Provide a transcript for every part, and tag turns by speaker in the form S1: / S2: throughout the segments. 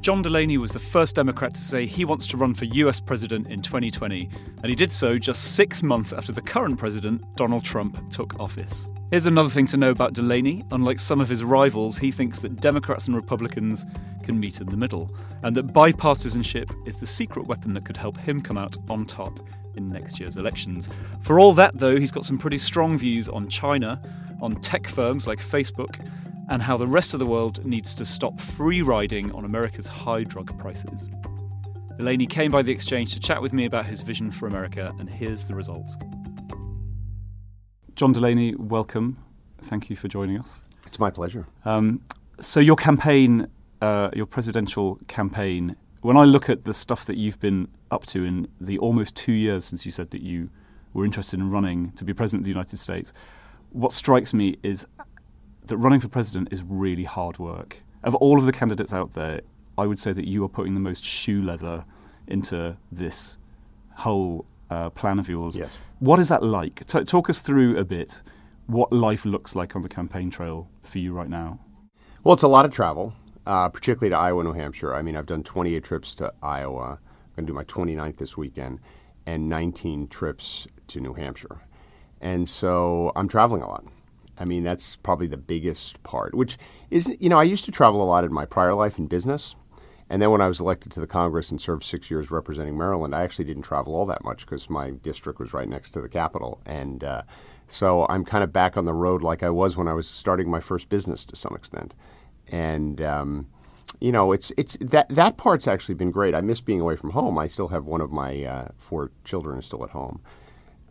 S1: John Delaney was the first Democrat to say he wants to run for US president in 2020, and he did so just six months after the current president, Donald Trump, took office. Here's another thing to know about Delaney. Unlike some of his rivals, he thinks that Democrats and Republicans can meet in the middle, and that bipartisanship is the secret weapon that could help him come out on top in next year's elections. For all that, though, he's got some pretty strong views on China, on tech firms like Facebook, and how the rest of the world needs to stop free riding on America's high drug prices. Delaney came by the exchange to chat with me about his vision for America, and here's the result. John Delaney, welcome. Thank you for joining us.
S2: It's my pleasure.
S1: Um, so, your campaign, uh, your presidential campaign, when I look at the stuff that you've been up to in the almost two years since you said that you were interested in running to be president of the United States, what strikes me is that running for president is really hard work. Of all of the candidates out there, I would say that you are putting the most shoe leather into this whole uh, plan of yours.
S2: Yes.
S1: What is that like? T- talk us through a bit what life looks like on the campaign trail for you right now.
S2: Well, it's a lot of travel, uh, particularly to Iowa, New Hampshire. I mean, I've done 28 trips to Iowa. I'm going to do my 29th this weekend, and 19 trips to New Hampshire. And so I'm traveling a lot. I mean, that's probably the biggest part, which is, you know, I used to travel a lot in my prior life in business. And then when I was elected to the Congress and served six years representing Maryland, I actually didn't travel all that much because my district was right next to the Capitol. And uh, so I'm kind of back on the road like I was when I was starting my first business to some extent. And, um, you know, it's it's that that part's actually been great. I miss being away from home. I still have one of my uh, four children still at home,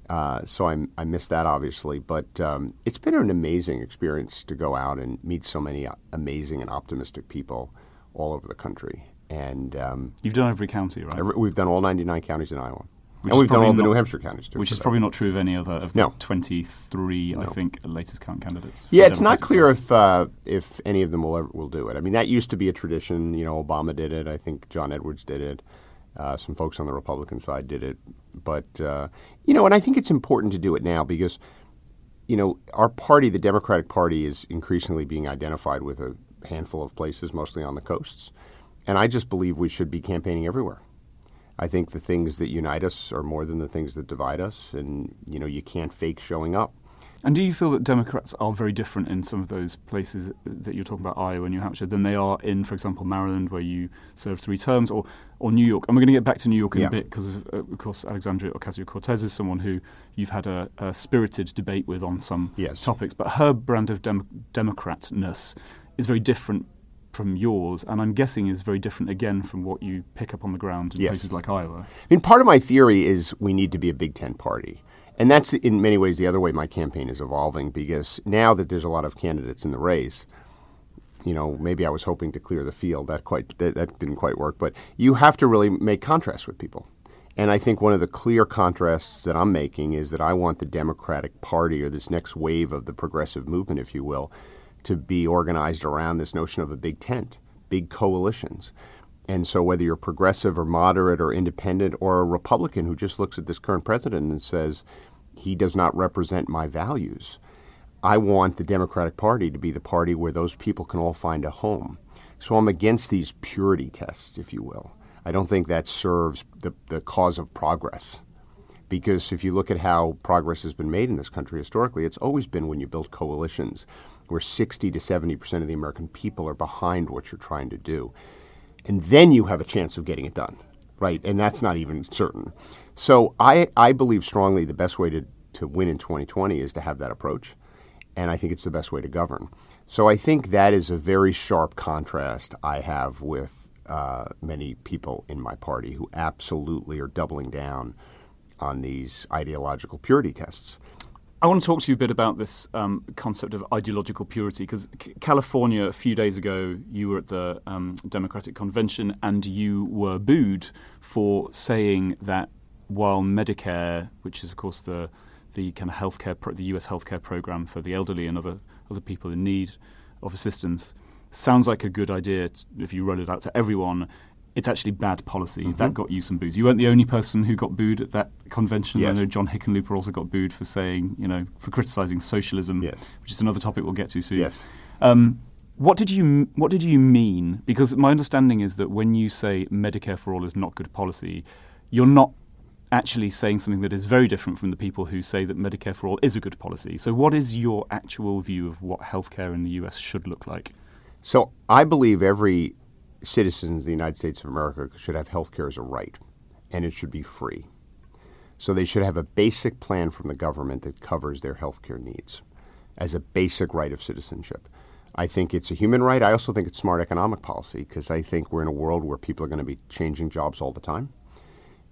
S2: uh, so I, I miss that obviously, but um, it's been an amazing experience to go out and meet so many amazing and optimistic people all over the country. And um,
S1: you've done every county, right?
S2: Every, we've done all 99 counties in Iowa.
S1: Which
S2: and we've done all the
S1: not,
S2: New Hampshire counties too.
S1: Which is probably not true of any other of the
S2: no.
S1: 23,
S2: no.
S1: I think, latest count candidates.
S2: Yeah, it's not clear if uh, if any of them will ever will do it. I mean, that used to be a tradition. You know, Obama did it. I think John Edwards did it. Uh, some folks on the Republican side did it. But, uh, you know, and I think it's important to do it now because, you know, our party, the Democratic Party, is increasingly being identified with a handful of places, mostly on the coasts. And I just believe we should be campaigning everywhere. I think the things that unite us are more than the things that divide us. And, you know, you can't fake showing up.
S1: And do you feel that Democrats are very different in some of those places that you're talking about, Iowa and New Hampshire, than they are in, for example, Maryland, where you served three terms, or, or New York? And we're going to get back to New York in
S2: yeah.
S1: a bit because, of, uh, of course, Alexandria Ocasio Cortez is someone who you've had a, a spirited debate with on some
S2: yes.
S1: topics. But her brand of dem- Democratness is very different from yours, and I'm guessing is very different again from what you pick up on the ground in
S2: yes.
S1: places like Iowa.
S2: I mean, part of my theory is we need to be a big tent party. And that's in many ways the other way my campaign is evolving because now that there's a lot of candidates in the race, you know, maybe I was hoping to clear the field. That quite that, that didn't quite work. But you have to really make contrasts with people. And I think one of the clear contrasts that I'm making is that I want the Democratic Party or this next wave of the progressive movement, if you will, to be organized around this notion of a big tent, big coalitions. And so, whether you're progressive or moderate or independent or a Republican who just looks at this current president and says, he does not represent my values, I want the Democratic Party to be the party where those people can all find a home. So, I'm against these purity tests, if you will. I don't think that serves the, the cause of progress. Because if you look at how progress has been made in this country historically, it's always been when you build coalitions where 60 to 70 percent of the American people are behind what you're trying to do and then you have a chance of getting it done, right? And that's not even certain. So I, I believe strongly the best way to to win in 2020 is to have that approach. And I think it's the best way to govern. So I think that is a very sharp contrast I have with uh, many people in my party who absolutely are doubling down on these ideological purity tests.
S1: I want to talk to you a bit about this um, concept of ideological purity because C- California, a few days ago, you were at the um, Democratic Convention and you were booed for saying that while Medicare, which is of course the the kind of healthcare, pro- the U.S. healthcare program for the elderly and other other people in need of assistance, sounds like a good idea t- if you roll it out to everyone. It's actually bad policy.
S2: Mm-hmm.
S1: That got you some boos. You weren't the only person who got booed at that convention.
S2: Yes.
S1: I know John Hickenlooper also got booed for saying, you know, for criticising socialism,
S2: Yes.
S1: which is another topic we'll get to soon.
S2: Yes.
S1: Um, what did you What did you mean? Because my understanding is that when you say Medicare for all is not good policy, you're not actually saying something that is very different from the people who say that Medicare for all is a good policy. So, what is your actual view of what healthcare in the U.S. should look like?
S2: So I believe every citizen of the United States of America should have health care as a right, and it should be free. So they should have a basic plan from the government that covers their health care needs as a basic right of citizenship. I think it's a human right. I also think it's smart economic policy because I think we're in a world where people are going to be changing jobs all the time.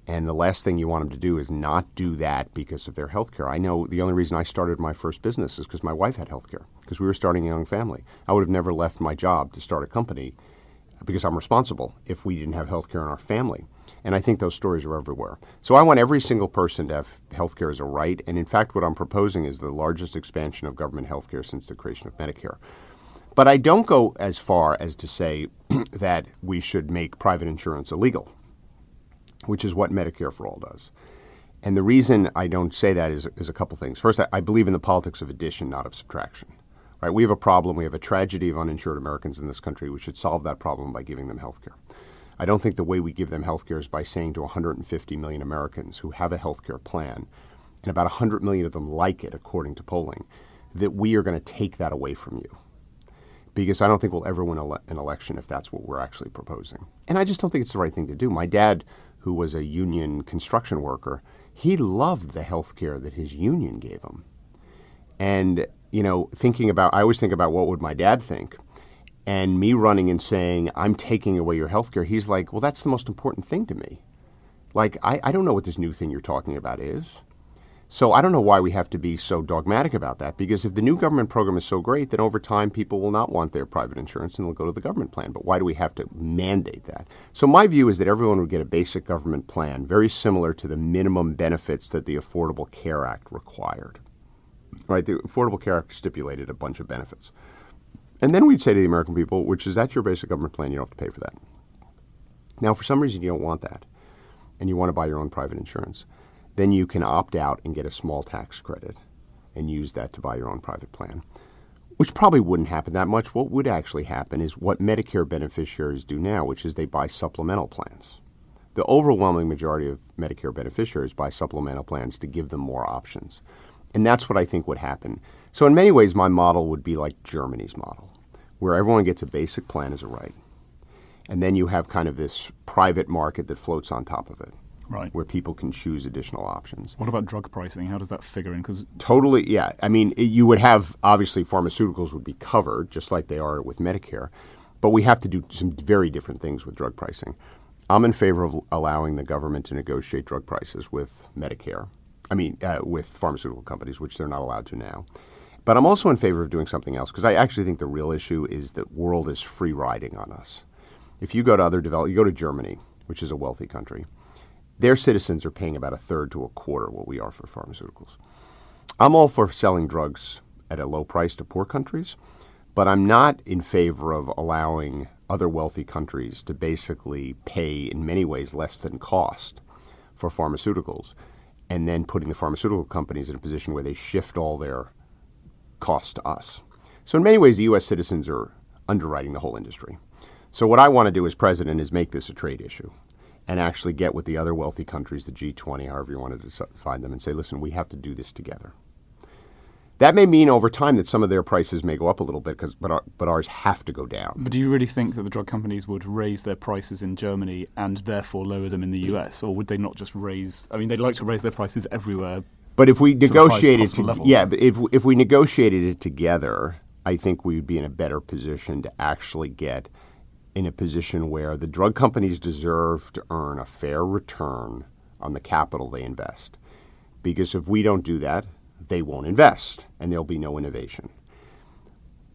S2: And the last thing you want them to do is not do that because of their health care. I know the only reason I started my first business is because my wife had health care, because we were starting a young family. I would have never left my job to start a company uh, because I'm responsible if we didn't have health care in our family. And I think those stories are everywhere. So I want every single person to have health care as a right. And in fact, what I'm proposing is the largest expansion of government health care since the creation of Medicare. But I don't go as far as to say that we should make private insurance illegal which is what Medicare for All does. And the reason I don't say that is, is a couple things. First, I, I believe in the politics of addition, not of subtraction. Right? We have a problem. We have a tragedy of uninsured Americans in this country. We should solve that problem by giving them health care. I don't think the way we give them health care is by saying to 150 million Americans who have a health care plan, and about 100 million of them like it, according to polling, that we are going to take that away from you because I don't think we'll ever win ele- an election if that's what we're actually proposing. And I just don't think it's the right thing to do. My dad, who was a union construction worker, he loved the health care that his union gave him. And, you know, thinking about, I always think about what would my dad think. And me running and saying, I'm taking away your health care, he's like, well, that's the most important thing to me. Like, I, I don't know what this new thing you're talking about is. So I don't know why we have to be so dogmatic about that because if the new government program is so great, then over time people will not want their private insurance and they'll go to the government plan. But why do we have to mandate that? So my view is that everyone would get a basic government plan very similar to the minimum benefits that the Affordable Care Act required. Right? The Affordable Care Act stipulated a bunch of benefits. And then we'd say to the American people, which is that's your basic government plan, you don't have to pay for that. Now, for some reason, you don't want that, and you want to buy your own private insurance then you can opt out and get a small tax credit and use that to buy your own private plan, which probably wouldn't happen that much. What would actually happen is what Medicare beneficiaries do now, which is they buy supplemental plans. The overwhelming majority of Medicare beneficiaries buy supplemental plans to give them more options. And that's what I think would happen. So, in many ways, my model would be like Germany's model, where everyone gets a basic plan as a right. And then you have kind of this private market that floats on top of it
S1: Right.
S2: where people can choose additional options.
S1: What about drug pricing? How does that figure in? Because
S2: Totally, yeah. I mean, it, you would have obviously pharmaceuticals would be covered just like they are with Medicare, but we have to do some very different things with drug pricing. I'm in favor of allowing the government to negotiate drug prices with Medicare. I mean, uh, with pharmaceutical companies, which they're not allowed to now. But I'm also in favor of doing something else because I actually think the real issue is that world is free riding on us. If you go to other develop, you go to Germany, which is a wealthy country their citizens are paying about a third to a quarter what we are for pharmaceuticals. I'm all for selling drugs at a low price to poor countries, but I'm not in favor of allowing other wealthy countries to basically pay, in many ways, less than cost for pharmaceuticals, and then putting the pharmaceutical companies in a position where they shift all their costs to us. So, in many ways, the U.S. citizens are underwriting the whole industry. So, what I want to do as president is make this a trade issue and actually get with the other wealthy countries, the G20, however you want to define them, and say, listen, we have to do this together. That may mean over time that some of their prices may go up a little bit, cause, but, our, but ours have to go down.
S1: But do you really think that the drug companies would raise their prices in Germany and therefore lower them in the US? Or would they not just raise, I mean, they'd like to raise their prices everywhere,
S2: But if we negotiated, to,
S1: level.
S2: yeah, but if if we negotiated it together, I think we would be in a better position to actually get in a position where the drug companies deserve to earn a fair return on the capital they invest. Because if we don't do that, they won't invest, and there'll be no innovation.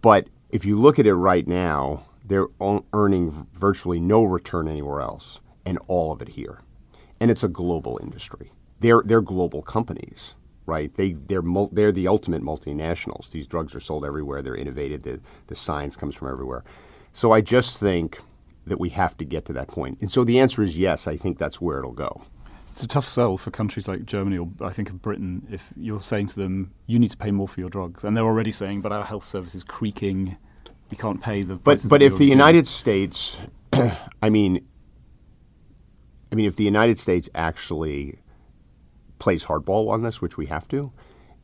S2: But if you look at it right now, they're earning virtually no return anywhere else, and all of it here. And it's a global industry. They're they're global companies, right? They they're mul- they're the ultimate multinationals. These drugs are sold everywhere. They're innovated. The the science comes from everywhere. So I just think that we have to get to that point. And so the answer is yes. I think that's where it'll go.
S1: It's a tough sell for countries like Germany or I think of Britain if you're saying to them, you need to pay more for your drugs. And they're already saying, but our health service is creaking. We can't pay the
S2: But but if the
S1: already do."
S2: United States, I mean, I mean, if the United States actually plays hardball on this, which we have to,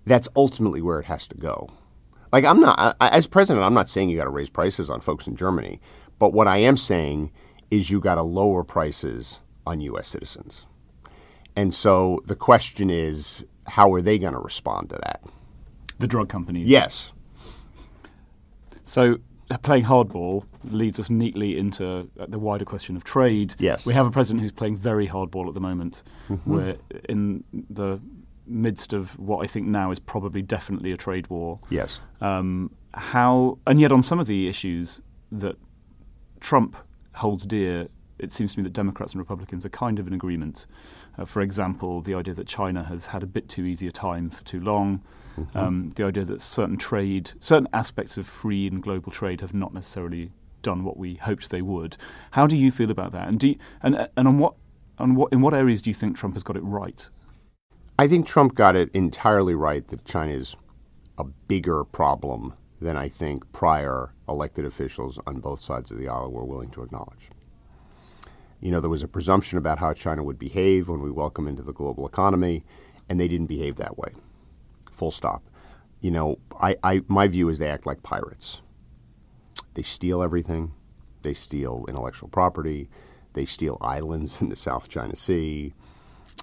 S2: that's ultimately where it has to go. Like I'm not, I, as president, I'm not saying you got to raise prices on folks in Germany, but what I am saying is you got to lower prices on U.S. citizens. And so the question is, how are they going to respond to that?
S1: the drug companies.
S2: Yes.
S1: So playing hardball leads us neatly into the wider question of trade.
S2: Yes.
S1: We have a president who's playing very hardball at the moment.
S2: Mm-hmm.
S1: We're in the midst of what I think now is probably definitely a trade war.
S2: Yes.
S1: Um, how and yet on some of the issues that Trump holds dear, it seems to me that Democrats and Republicans are kind of in agreement. Uh, for example, the idea that China has had a bit too easy a time for too long. Um, the idea that certain trade, certain aspects of free and global trade have not necessarily done what we hoped they would. How do you feel about that? And do you, and and on what on what in what areas do you think Trump has got it right?
S2: I think Trump got it entirely right that China is a bigger problem than I think prior elected officials on both sides of the aisle were willing to acknowledge. You know, there was a presumption about how China would behave when we welcome into the global economy, and they didn't behave that way. Full stop. You know, I, I my view is they act like pirates. They steal everything. They steal intellectual property. They steal islands in the South China Sea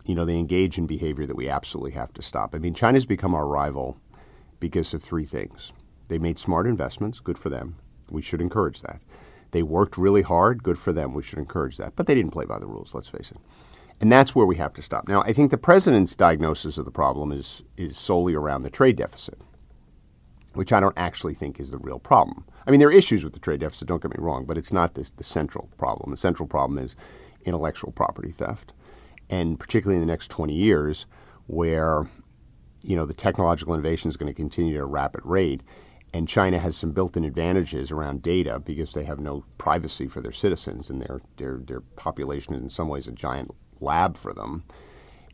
S2: you know, they engage in behavior that we absolutely have to stop. I mean, China's become our rival because of three things. They made smart investments, good for them. We should encourage that. They worked really hard, good for them. We should encourage that. But they didn't play by the rules, let's face it. And that's where we have to stop. Now, I think the president's diagnosis of the problem is, is solely around the trade deficit, which I don't actually think is the real problem. I mean, there are issues with the trade deficit, don't get me wrong, but it's not the, the central problem. The central problem is intellectual property theft and particularly in the next 20 years, where you know the technological innovation is going to continue at a rapid rate, and China has some built-in advantages around data because they have no privacy for their citizens, and their their their population is in some ways a giant lab for them.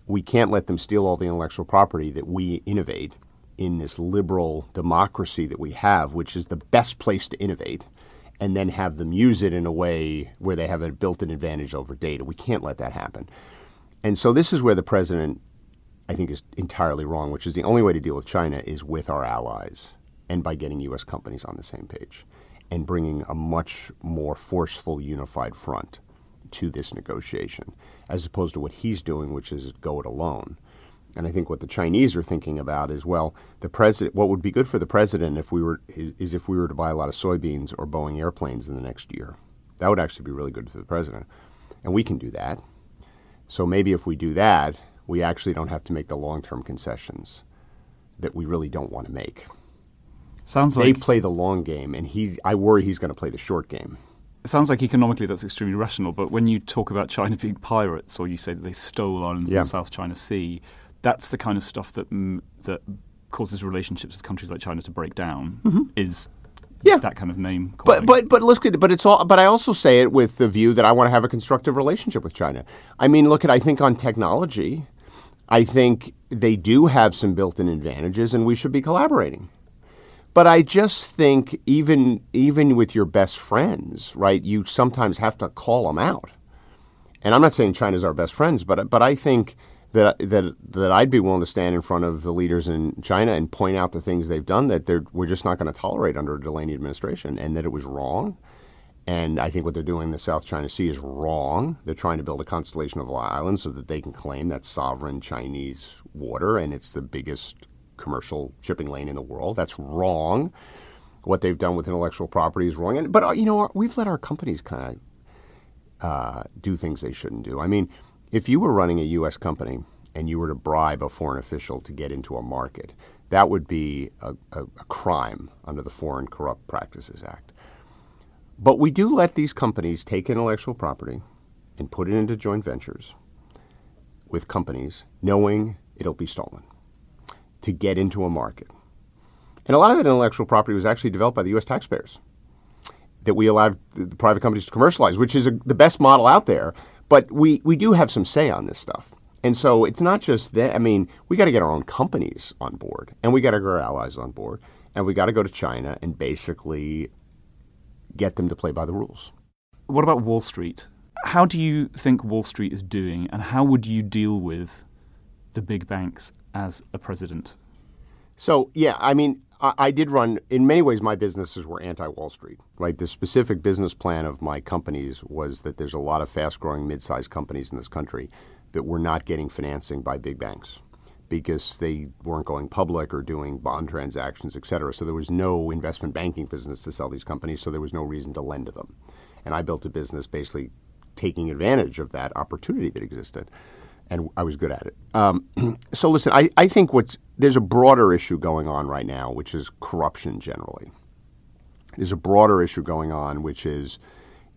S2: We can't let them steal all the intellectual property that we innovate in this liberal democracy that we have, which is the best place to innovate, and then have them use it in a way where they have a built-in advantage over data. We can't let that happen. And so this is where the president, I think, is entirely wrong, which is the only way to deal with China is with our allies and by getting U.S. companies on the same page and bringing a much more forceful, unified front to this negotiation, as opposed to what he's doing, which is go it alone. And I think what the Chinese are thinking about is, well, the president. What would be good for the president if we were is, is if we were to buy a lot of soybeans or Boeing airplanes in the next year. That would actually be really good for the president, and we can do that. So maybe if we do that, we actually don't have to make the long term concessions that we really don't want to make.
S1: Sounds
S2: They
S1: like they
S2: play the long game, and he, I worry he's going to play the short game.
S1: it sounds like economically that's extremely rational. But when you talk about China being pirates, or you say that they stole islands
S2: Yeah.
S1: in the South China Sea, that's the kind of stuff that that causes relationships with countries like China to break down. Is
S2: Mm-hmm. Yeah.
S1: that kind of name?
S2: But
S1: calling.
S2: but but look at but it's all but I also say it with the view that I want to have a constructive relationship with China. I mean, look at I think on technology, I think they do have some built-in advantages, and we should be collaborating. But I just think even even with your best friends, right? You sometimes have to call them out. And I'm not saying China's our best friends, but but I think that that that I'd be willing to stand in front of the leaders in China and point out the things they've done that they're, we're just not going to tolerate under a Delaney administration, and that it was wrong, And I think what they're doing in the South China Sea is wrong. They're trying to build a constellation of islands so that they can claim that sovereign Chinese water, and it's the biggest commercial shipping lane in the world. That's wrong. What they've done with intellectual property is wrong. And, but, uh, you know, we've let our companies kind of uh, do things they shouldn't do. I mean, if you were running a U.S. company and you were to bribe a foreign official to get into a market, that would be a, a, a crime under the Foreign Corrupt Practices Act. But we do let these companies take intellectual property and put it into joint ventures with companies knowing it'll be stolen to get into a market. And a lot of that intellectual property was actually developed by the U.S. taxpayers that we allowed the private companies to commercialize, which is a, the best model out there. But we, we do have some say on this stuff. And so it's not just that. I mean, we got to get our own companies on board, and we got to get our allies on board, and we got to go to China and basically get them to play by the rules.
S1: What about Wall Street? How do you think Wall Street is doing, and how would you deal with the big banks as a president?
S2: So, yeah, I mean, I, I did run, in many ways, my businesses were anti Wall Street, right? The specific business plan of my companies was that there's a lot of fast growing mid sized companies in this country that were not getting financing by big banks because they weren't going public or doing bond transactions, et cetera. So there was no investment banking business to sell these companies, so there was no reason to lend to them. And I built a business basically taking advantage of that opportunity that existed, and I was good at it. Um, so listen, I, I think what's there's a broader issue going on right now, which is corruption generally. There's a broader issue going on, which is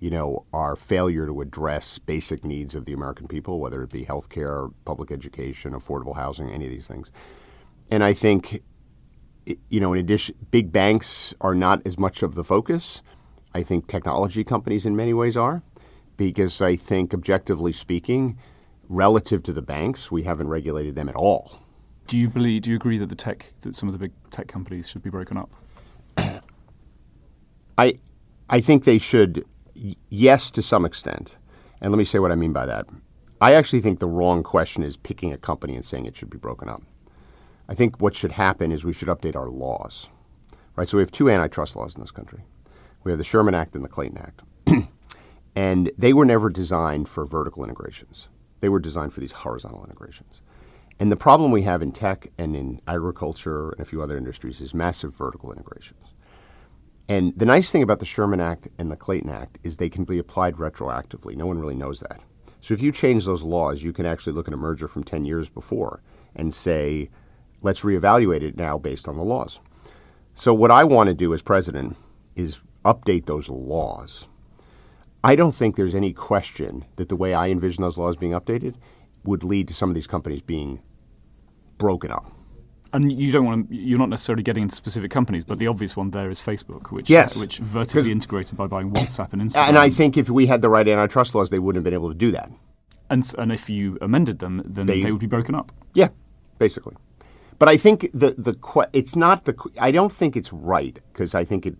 S2: you know, our failure to address basic needs of the American people, whether it be health care, public education, affordable housing, any of these things. And I think, you know, in addition, big banks are not as much of the focus. I think technology companies in many ways are, because I think, objectively speaking, relative to the banks, we haven't regulated them at all.
S1: Do you believe? Do you agree that the tech, that some of the big tech companies should be broken up?
S2: I, I think they should yes, to some extent. And let me say what I mean by that. I actually think the wrong question is picking a company and saying it should be broken up. I think what should happen is we should update our laws. Right? So we have two antitrust laws in this country. We have the Sherman Act and the Clayton Act. and they were never designed for vertical integrations. They were designed for these horizontal integrations. And the problem we have in tech and in agriculture and a few other industries is massive vertical integrations. And the nice thing about the Sherman Act and the Clayton Act is they can be applied retroactively. No one really knows that. So if you change those laws, you can actually look at a merger from 10 years before and say, let's reevaluate it now based on the laws. So what I want to do as president is update those laws. I don't think there's any question that the way I envision those laws being updated would lead to some of these companies being broken up
S1: and you don't want to, you're not necessarily getting into specific companies, but the obvious one there is Facebook, which
S2: yes.
S1: which vertically integrated by buying WhatsApp and Instagram.
S2: And I think if we had the right antitrust laws, they wouldn't have been able to do that.
S1: And and if you amended them, then they, they would be broken up.
S2: Yeah, basically. But I think the the it's not the I don't think it's right because I think it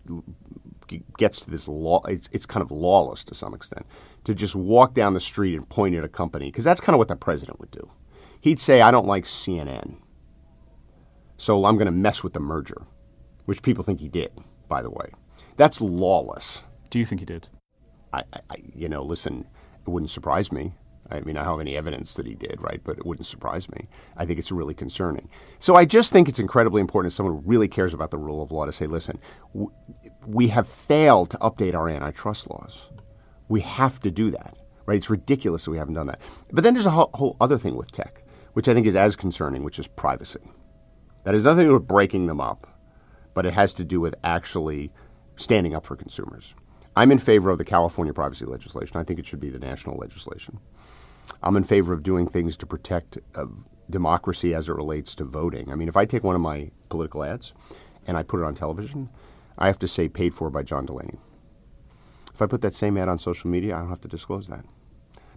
S2: gets to this law. It's it's kind of lawless to some extent to just walk down the street and point at a company because that's kind of what the president would do. He'd say, "I don't like CNN." So I'm going to mess with the merger, which people think he did, by the way. That's lawless.
S1: Do you think he did?
S2: I, I, you know, listen, it wouldn't surprise me. I mean, I don't have any evidence that he did, right? But it wouldn't surprise me. I think it's really concerning. So I just think it's incredibly important as someone who really cares about the rule of law to say, listen, we have failed to update our antitrust laws. We have to do that, right? It's ridiculous that we haven't done that. But then there's a whole other thing with tech, which I think is as concerning, which is privacy. That has nothing to do with breaking them up, but it has to do with actually standing up for consumers. I'm in favor of the California privacy legislation. I think it should be the national legislation. I'm in favor of doing things to protect uh, democracy as it relates to voting. I mean, if I take one of my political ads and I put it on television, I have to say paid for by John Delaney. If I put that same ad on social media, I don't have to disclose that.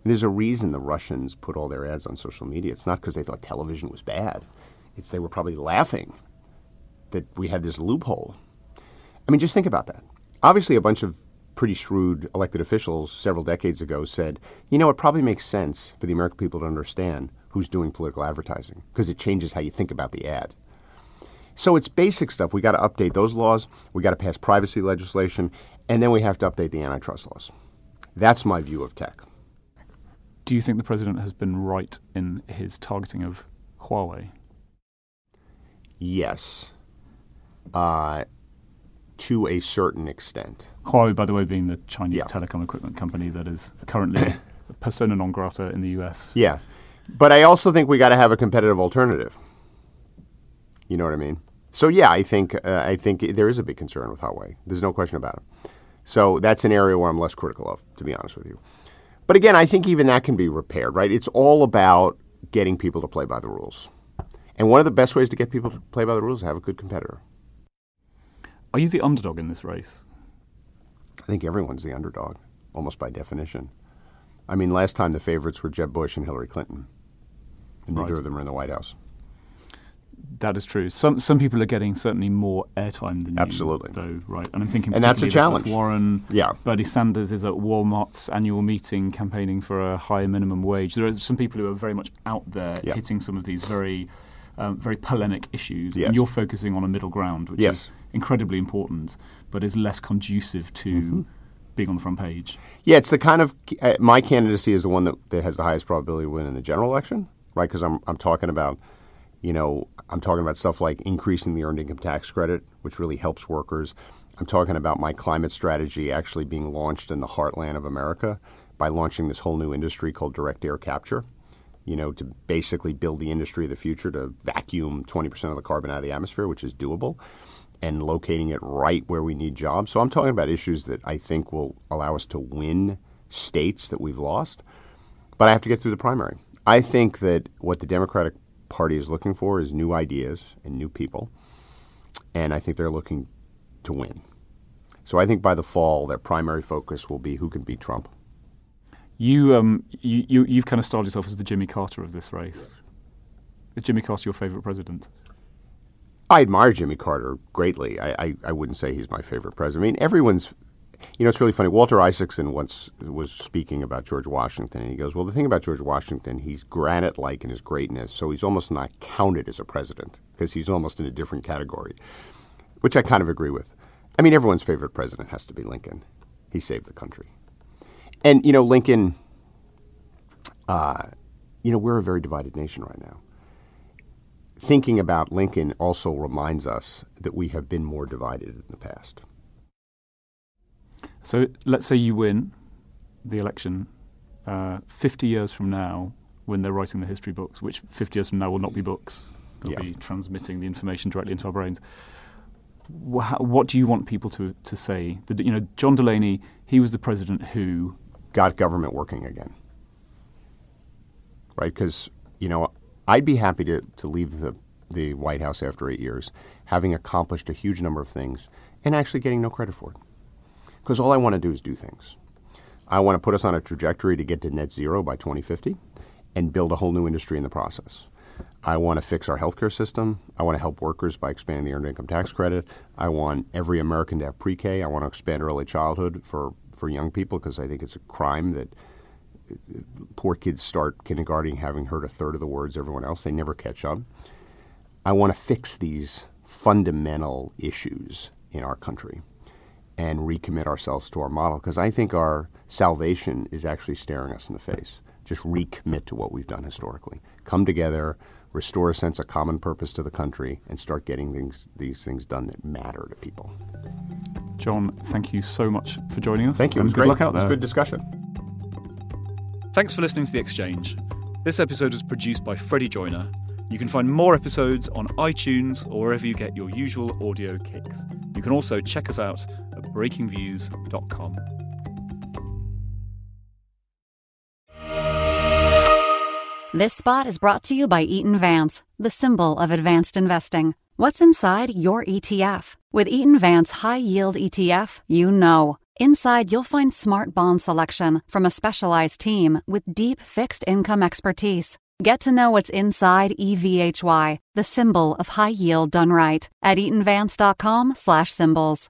S2: there's a reason the Russians put all their ads on social media. It's not because they thought television was bad. It's they were probably laughing that we had this loophole. I mean, just think about that. Obviously, a bunch of pretty shrewd elected officials several decades ago said, you know, it probably makes sense for the American people to understand who's doing political advertising because it changes how you think about the ad. So it's basic stuff. We got to update those laws. We got to pass privacy legislation, And then we have to update the antitrust laws. That's my view of tech.
S1: Do you think the president has been right in his targeting of Huawei?
S2: Yes, uh, to a certain extent.
S1: Huawei, by the way, being the Chinese
S2: Yeah.
S1: telecom equipment company that is currently persona non grata in the US.
S2: Yeah, but I also think we got to have a competitive alternative. You know what I mean? So yeah, I think uh, I think there is a big concern with Huawei. There's no question about it. So that's an area where I'm less critical of, to be honest with you. But again, I think even that can be repaired, right? It's all about getting people to play by the rules. And one of the best ways to get people to play by the rules is have a good competitor.
S1: Are you the underdog in this race?
S2: I think everyone's the underdog, almost by definition. I mean, last time the favorites were Jeb Bush and Hillary Clinton, and neither
S1: Right.
S2: of them are in the White House.
S1: That is true. Some some people are getting certainly more airtime than
S2: Absolutely.
S1: you, though, right? And I'm thinking,
S2: And that's a challenge.
S1: Warren,
S2: Yeah.
S1: Bernie Sanders is at Walmart's annual meeting campaigning for a higher minimum wage. There are some people who are very much out there
S2: Yeah.
S1: hitting some of these very, um, very polemic issues.
S2: Yes.
S1: And you're focusing on a middle ground, which
S2: Yes.
S1: is incredibly important, but is less conducive to
S2: Mm-hmm.
S1: being on the front page.
S2: Yeah, it's the kind of uh, my candidacy is the one that, that has the highest probability of winning the general election, right? Because I'm I'm talking about, you know, I'm talking about stuff like increasing the earned income tax credit, which really helps workers. I'm talking about my climate strategy actually being launched in the heartland of America by launching this whole new industry called direct air capture. You know, to basically build the industry of the future to vacuum 20% of the carbon out of the atmosphere, which is doable and locating it right where we need jobs. So I'm talking about issues that I think will allow us to win states that we've lost. But I have to get through the primary. I think that what the Democratic Party is looking for is new ideas and new people. And I think they're looking to win. So I think by the fall, their primary focus will be who can beat Trump.
S1: You, um, you, you, you've kind of styled yourself as the Jimmy Carter of this race. Is Jimmy Carter your favourite president?
S2: I admire Jimmy Carter greatly. I, I, I wouldn't say he's my favorite president. I mean, everyone's, you know, it's really funny. Walter Isaacson once was speaking about George Washington, and he goes, Well, the thing about George Washington, he's granite like in his greatness, so he's almost not counted as a president because he's almost in a different category, which I kind of agree with. I mean, everyone's favorite president has to be Lincoln. He saved the country. And, you know, Lincoln, uh, you know, we're a very divided nation right now thinking about Lincoln also reminds us that we have been more divided in the past.
S1: So let's say you win the election uh, 50 years from now when they're writing the history books, which 50 years from now will not be books. They'll
S2: Yeah.
S1: be transmitting the information directly into our brains. Wha- What do you want people to, to say? The, you know, John Delaney, he was the president who
S2: Got government working again. Right? Because, you know, I'd be happy to, to leave the, the White House after eight years having accomplished a huge number of things and actually getting no credit for it. Because all I want to do is do things. I want to put us on a trajectory to get to net zero by 2050 and build a whole new industry in the process. I want to fix our healthcare system. I want to help workers by expanding the earned income tax credit. I want every American to have pre K. I want to expand early childhood for, for young people because I think it's a crime that poor kids start kindergarten having heard a third of the words everyone else. They never catch up. I want to fix these fundamental issues in our country and recommit ourselves to our model because I think our salvation is actually staring us in the face. Just recommit to what we've done historically. Come together, restore a sense of common purpose to the country, and start getting things, these things done that matter to people.
S1: John, thank you so much for joining us.
S2: Thank you. It was
S1: good
S2: great.
S1: luck out
S2: It was
S1: there.
S2: good discussion.
S1: Thanks for listening to The Exchange. This episode was produced by Freddie Joyner. You can find more episodes on iTunes or wherever you get your usual audio kicks. You can also check us out at breakingviews.com.
S3: This spot is brought to you by Eaton Vance, the symbol of advanced investing. What's inside your ETF? With Eaton Vance High Yield ETF, you know. Inside, you'll find smart bond selection from a specialized team with deep fixed income expertise. Get to know what's inside EVHY, the symbol of high yield done right, at eatonvance.com slash symbols.